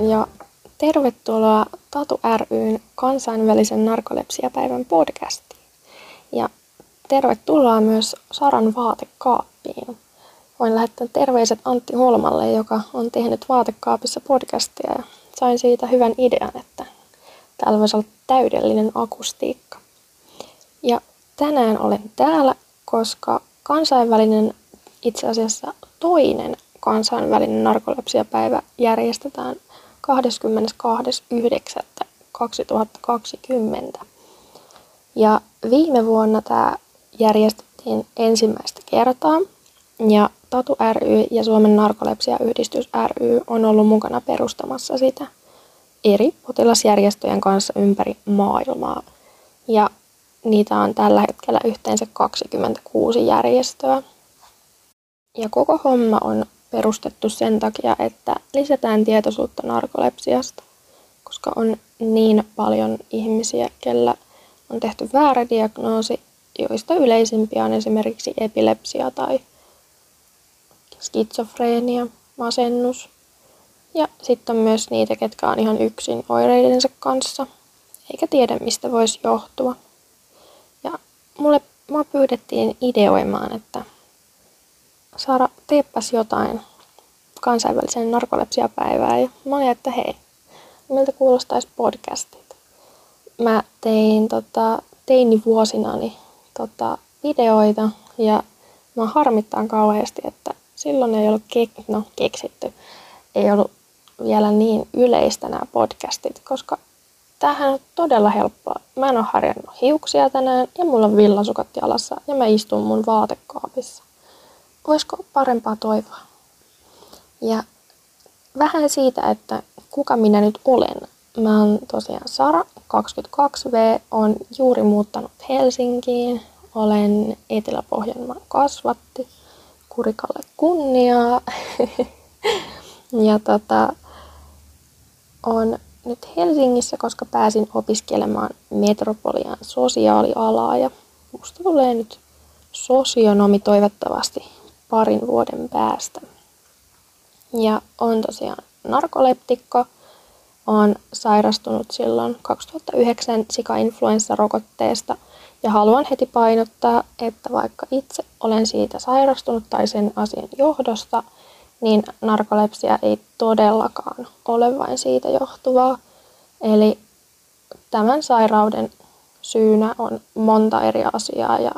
Ja tervetuloa Tatu ryn kansainvälisen narkolepsiapäivän podcastiin. Ja tervetuloa myös Saran vaatekaappiin. Voin lähettää terveiset Antti Holmalle, joka on tehnyt vaatekaapissa podcastia ja sain siitä hyvän idean, että täällä voisi olla täydellinen akustiikka. Ja tänään olen täällä, koska kansainvälinen itse asiassa toinen kansainvälinen narkolepsiapäivä järjestetään 22.9.2020. Ja viime vuonna tämä järjestettiin ensimmäistä kertaa ja Tatu ry ja Suomen narkolepsiayhdistys ry on ollut mukana perustamassa sitä eri potilasjärjestöjen kanssa ympäri maailmaa. Ja niitä on tällä hetkellä yhteensä 26 järjestöä. Ja koko homma on perustettu sen takia, että lisätään tietoisuutta narkolepsiasta, koska on niin paljon ihmisiä, kellä on tehty väärä diagnoosi, joista yleisimpiä on esimerkiksi epilepsia tai skitsofreenia, masennus. Ja sitten on myös niitä, ketkä on ihan yksin oireidensa kanssa, eikä tiedä mistä voisi johtua. Ja mulle mua pyydettiin ideoimaan, että Saara, teepäs jotain kansainvälisen narkolepsiapäivää. Ja mä olin, että hei, miltä kuulostaisi podcastit. Mä tein tota, teinivuosinani tota, videoita ja mä harmittaan kauheasti, että silloin ei ollut kek- no, keksitty, ei ollut vielä niin yleistä nämä podcastit, koska tämähän on todella helppoa. Mä en ole harjannut hiuksia tänään ja mulla on villasukat jalassa ja mä istun mun vaatekaapissa voisiko parempaa toivoa? Ja vähän siitä, että kuka minä nyt olen. Mä oon tosiaan Sara, 22V, on juuri muuttanut Helsinkiin. Olen Etelä-Pohjanmaan kasvatti. Kurikalle kunniaa. ja tota, on nyt Helsingissä, koska pääsin opiskelemaan Metropolian sosiaalialaa ja musta tulee nyt sosionomi toivottavasti parin vuoden päästä. Ja on tosiaan narkoleptikko. Olen sairastunut silloin 2009 sika-influenssarokotteesta ja haluan heti painottaa, että vaikka itse olen siitä sairastunut tai sen asian johdosta, niin narkolepsia ei todellakaan ole vain siitä johtuvaa. Eli tämän sairauden syynä on monta eri asiaa ja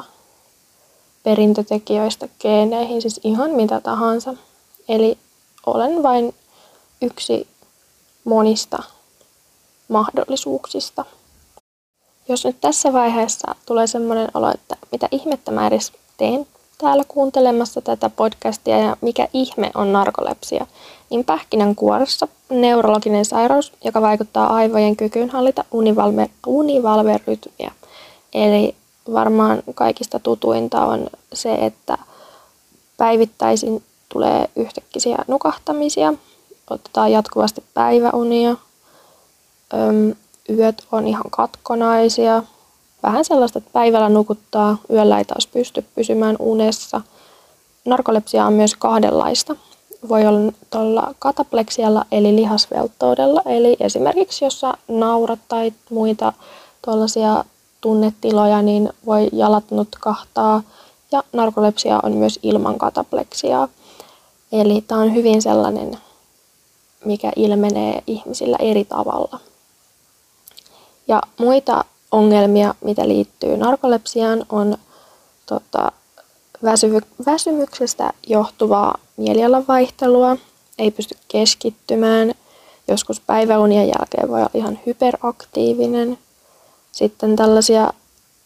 perintötekijöistä geeneihin, siis ihan mitä tahansa. Eli olen vain yksi monista mahdollisuuksista. Jos nyt tässä vaiheessa tulee semmoinen olo, että mitä ihmettä mä edes teen täällä kuuntelemassa tätä podcastia ja mikä ihme on narkolepsia, niin pähkinänkuoressa neurologinen sairaus, joka vaikuttaa aivojen kykyyn hallita univalverytmiä. Eli varmaan kaikista tutuinta on se, että päivittäisin tulee yhtäkkiä nukahtamisia, otetaan jatkuvasti päiväunia, öm, yöt on ihan katkonaisia, vähän sellaista, että päivällä nukuttaa, yöllä ei taas pysty pysymään unessa. Narkolepsia on myös kahdenlaista. Voi olla tuolla katapleksialla eli lihasvelttoudella, eli esimerkiksi jos naurat tai muita tuollaisia tunnetiloja, niin voi jalat nutkahtaa ja narkolepsia on myös ilman katapleksia. Eli tämä on hyvin sellainen, mikä ilmenee ihmisillä eri tavalla. Ja muita ongelmia, mitä liittyy narkolepsiaan, on tota, väsyvy- väsymyksestä johtuvaa mielialan vaihtelua, ei pysty keskittymään, joskus päiväunien jälkeen voi olla ihan hyperaktiivinen – sitten tällaisia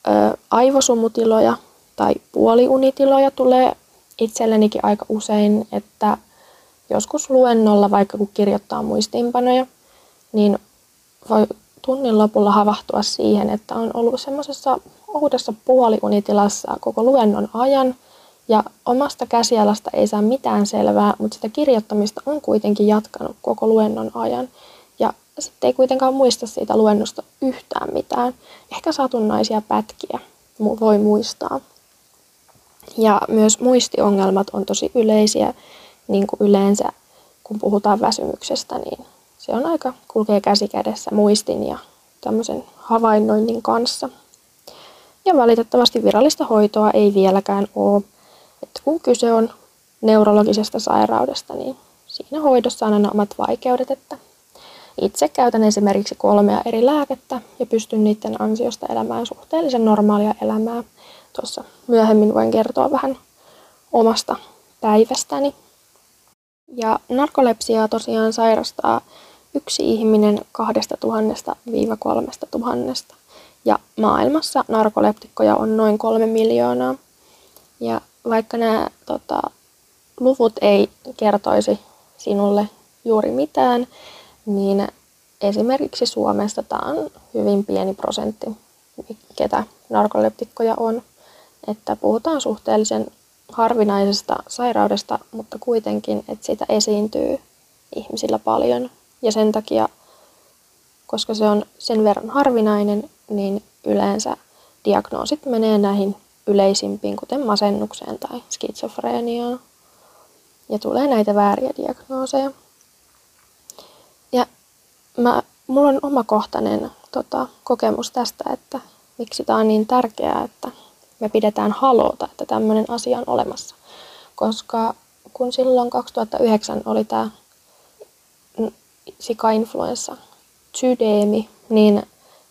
ö, aivosumutiloja tai puoliunitiloja tulee itsellenikin aika usein, että joskus luennolla, vaikka kun kirjoittaa muistiinpanoja, niin voi tunnin lopulla havahtua siihen, että on ollut semmoisessa uudessa puoliunitilassa koko luennon ajan. Ja omasta käsialasta ei saa mitään selvää, mutta sitä kirjoittamista on kuitenkin jatkanut koko luennon ajan sitten ei kuitenkaan muista siitä luennosta yhtään mitään. Ehkä satunnaisia pätkiä voi muistaa. Ja myös muistiongelmat on tosi yleisiä, niin kuin yleensä kun puhutaan väsymyksestä, niin se on aika, kulkee käsi kädessä muistin ja tämmöisen havainnoinnin kanssa. Ja valitettavasti virallista hoitoa ei vieläkään ole. Että kun kyse on neurologisesta sairaudesta, niin siinä hoidossa on aina omat vaikeudet, että itse käytän esimerkiksi kolmea eri lääkettä ja pystyn niiden ansiosta elämään suhteellisen normaalia elämää. Tuossa myöhemmin voin kertoa vähän omasta päivästäni. Ja narkolepsiaa tosiaan sairastaa yksi ihminen kahdesta tuhannesta viiva kolmesta tuhannesta. Ja maailmassa narkoleptikkoja on noin kolme miljoonaa. Ja vaikka nämä tota, luvut ei kertoisi sinulle juuri mitään, niin esimerkiksi Suomessa tämä on hyvin pieni prosentti, ketä narkoleptikkoja on. Että puhutaan suhteellisen harvinaisesta sairaudesta, mutta kuitenkin, että sitä esiintyy ihmisillä paljon. Ja sen takia, koska se on sen verran harvinainen, niin yleensä diagnoosit menee näihin yleisimpiin, kuten masennukseen tai skitsofreeniaan. Ja tulee näitä vääriä diagnooseja. Mä, mulla on omakohtainen tota, kokemus tästä, että miksi tämä on niin tärkeää, että me pidetään halota, että tämmöinen asia on olemassa. Koska kun silloin 2009 oli tämä sika-influenssa sydeemi, niin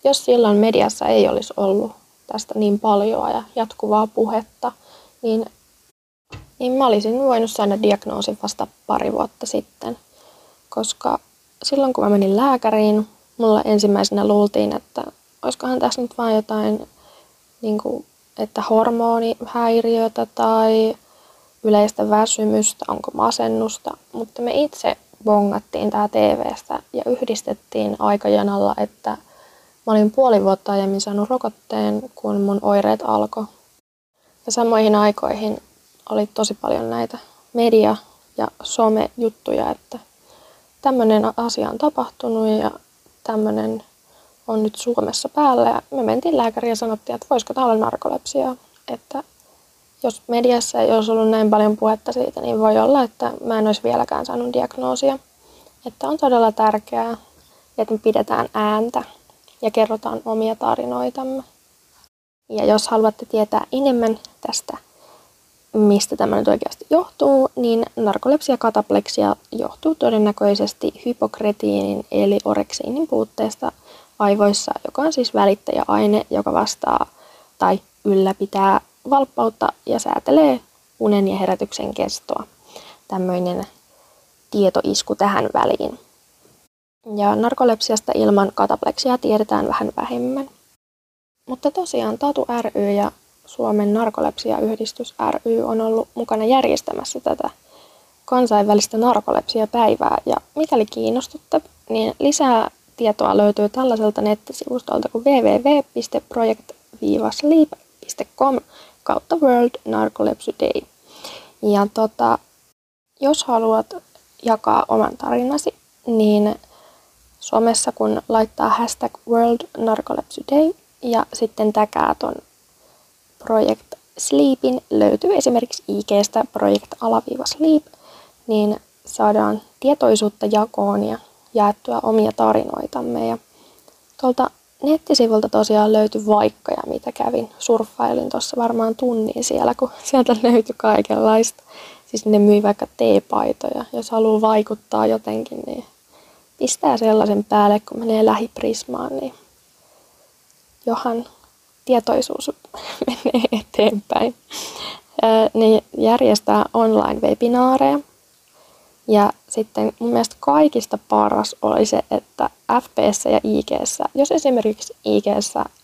jos silloin mediassa ei olisi ollut tästä niin paljon ja jatkuvaa puhetta, niin, niin mä olisin voinut saada diagnoosin vasta pari vuotta sitten. Koska silloin kun mä menin lääkäriin, mulla ensimmäisenä luultiin, että olisikohan tässä nyt vain jotain, niin kuin, että hormonihäiriötä tai yleistä väsymystä, onko masennusta, mutta me itse bongattiin tää TVstä ja yhdistettiin aikajanalla, että mä olin puoli vuotta aiemmin saanut rokotteen, kun mun oireet alkoi. Ja samoihin aikoihin oli tosi paljon näitä media- ja some-juttuja, että tämmöinen asia on tapahtunut ja tämmöinen on nyt Suomessa päällä. Ja me mentiin lääkäriin ja sanottiin, että voisiko tämä olla narkolepsia. Että jos mediassa ei olisi ollut näin paljon puhetta siitä, niin voi olla, että mä en olisi vieläkään saanut diagnoosia. Että on todella tärkeää, että me pidetään ääntä ja kerrotaan omia tarinoitamme. Ja jos haluatte tietää enemmän tästä, mistä tämä nyt oikeasti johtuu, niin narkolepsia katapleksia johtuu todennäköisesti hypokretiinin eli oreksiinin puutteesta aivoissa, joka on siis välittäjäaine, joka vastaa tai ylläpitää valppautta ja säätelee unen ja herätyksen kestoa. Tämmöinen tietoisku tähän väliin. Ja narkolepsiasta ilman katapleksia tiedetään vähän vähemmän. Mutta tosiaan Tatu ry ja Suomen narkolepsiayhdistys ry on ollut mukana järjestämässä tätä kansainvälistä narkolepsiapäivää. Ja mikäli kiinnostutte, niin lisää tietoa löytyy tällaiselta nettisivustolta kuin www.project-sleep.com kautta World Narcolepsy Day. Ja tota, jos haluat jakaa oman tarinasi, niin somessa kun laittaa hashtag World Narcolepsy Day ja sitten täkää ton Project Sleepin, löytyy esimerkiksi IGstä Project alaviiva Sleep, niin saadaan tietoisuutta jakoon ja jaettua omia tarinoitamme. Ja tuolta nettisivulta tosiaan löytyi vaikka ja mitä kävin. Surffailin tuossa varmaan tunnin siellä, kun sieltä löytyi kaikenlaista. Siis ne myi vaikka teepaitoja. Jos haluaa vaikuttaa jotenkin, niin pistää sellaisen päälle, kun menee lähiprismaan, niin johan tietoisuus menee eteenpäin. Ne järjestää online-webinaareja. Ja sitten mun mielestä kaikista paras oli se, että FPS ja IG, jos esimerkiksi IG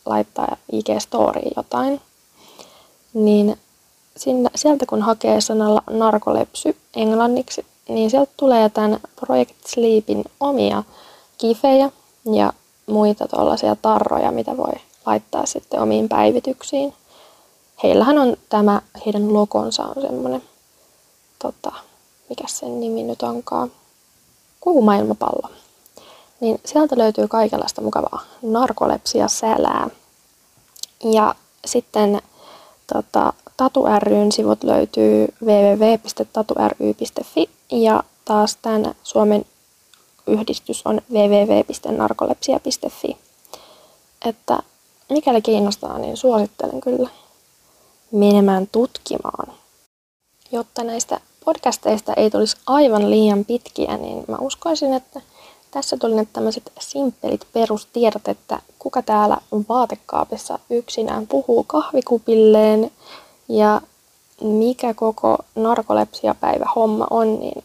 laittaa IG-storiin jotain, niin sinne, sieltä kun hakee sanalla narkolepsy englanniksi, niin sieltä tulee tämän Project Sleepin omia kifejä ja muita tuollaisia tarroja, mitä voi laittaa sitten omiin päivityksiin. Heillähän on tämä, heidän logonsa on semmoinen, tota, mikä sen nimi nyt onkaan, kuuma ilmapallo. Niin sieltä löytyy kaikenlaista mukavaa narkolepsia sälää. Ja sitten tota, Tatu ryn sivut löytyy www.tatury.fi ja taas tämän Suomen yhdistys on www.narkolepsia.fi. Että mikäli kiinnostaa, niin suosittelen kyllä menemään tutkimaan. Jotta näistä podcasteista ei tulisi aivan liian pitkiä, niin mä uskoisin, että tässä tuli nyt tämmöiset simppelit perustiedot, että kuka täällä vaatekaapissa yksinään puhuu kahvikupilleen ja mikä koko narkolepsiapäivä homma on, niin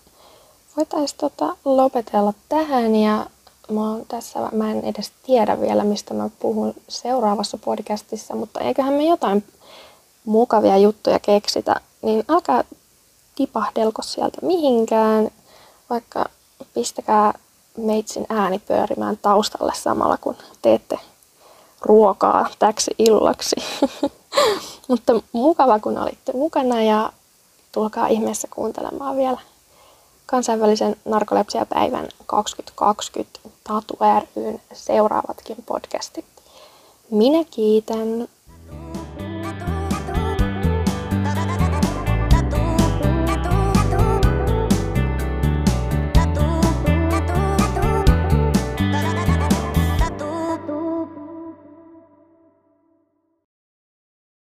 voitaisiin tota lopetella tähän ja mä tässä, mä en edes tiedä vielä, mistä mä puhun seuraavassa podcastissa, mutta eiköhän me jotain mukavia juttuja keksitä, niin älkää tipahdelko sieltä mihinkään, vaikka pistäkää meitsin ääni pyörimään taustalle samalla kun teette ruokaa täksi illaksi. Mutta mukava kun olitte mukana ja tulkaa ihmeessä kuuntelemaan vielä kansainvälisen narkolepsiapäivän 2020 Tatu ryn seuraavatkin podcastit. Minä kiitän.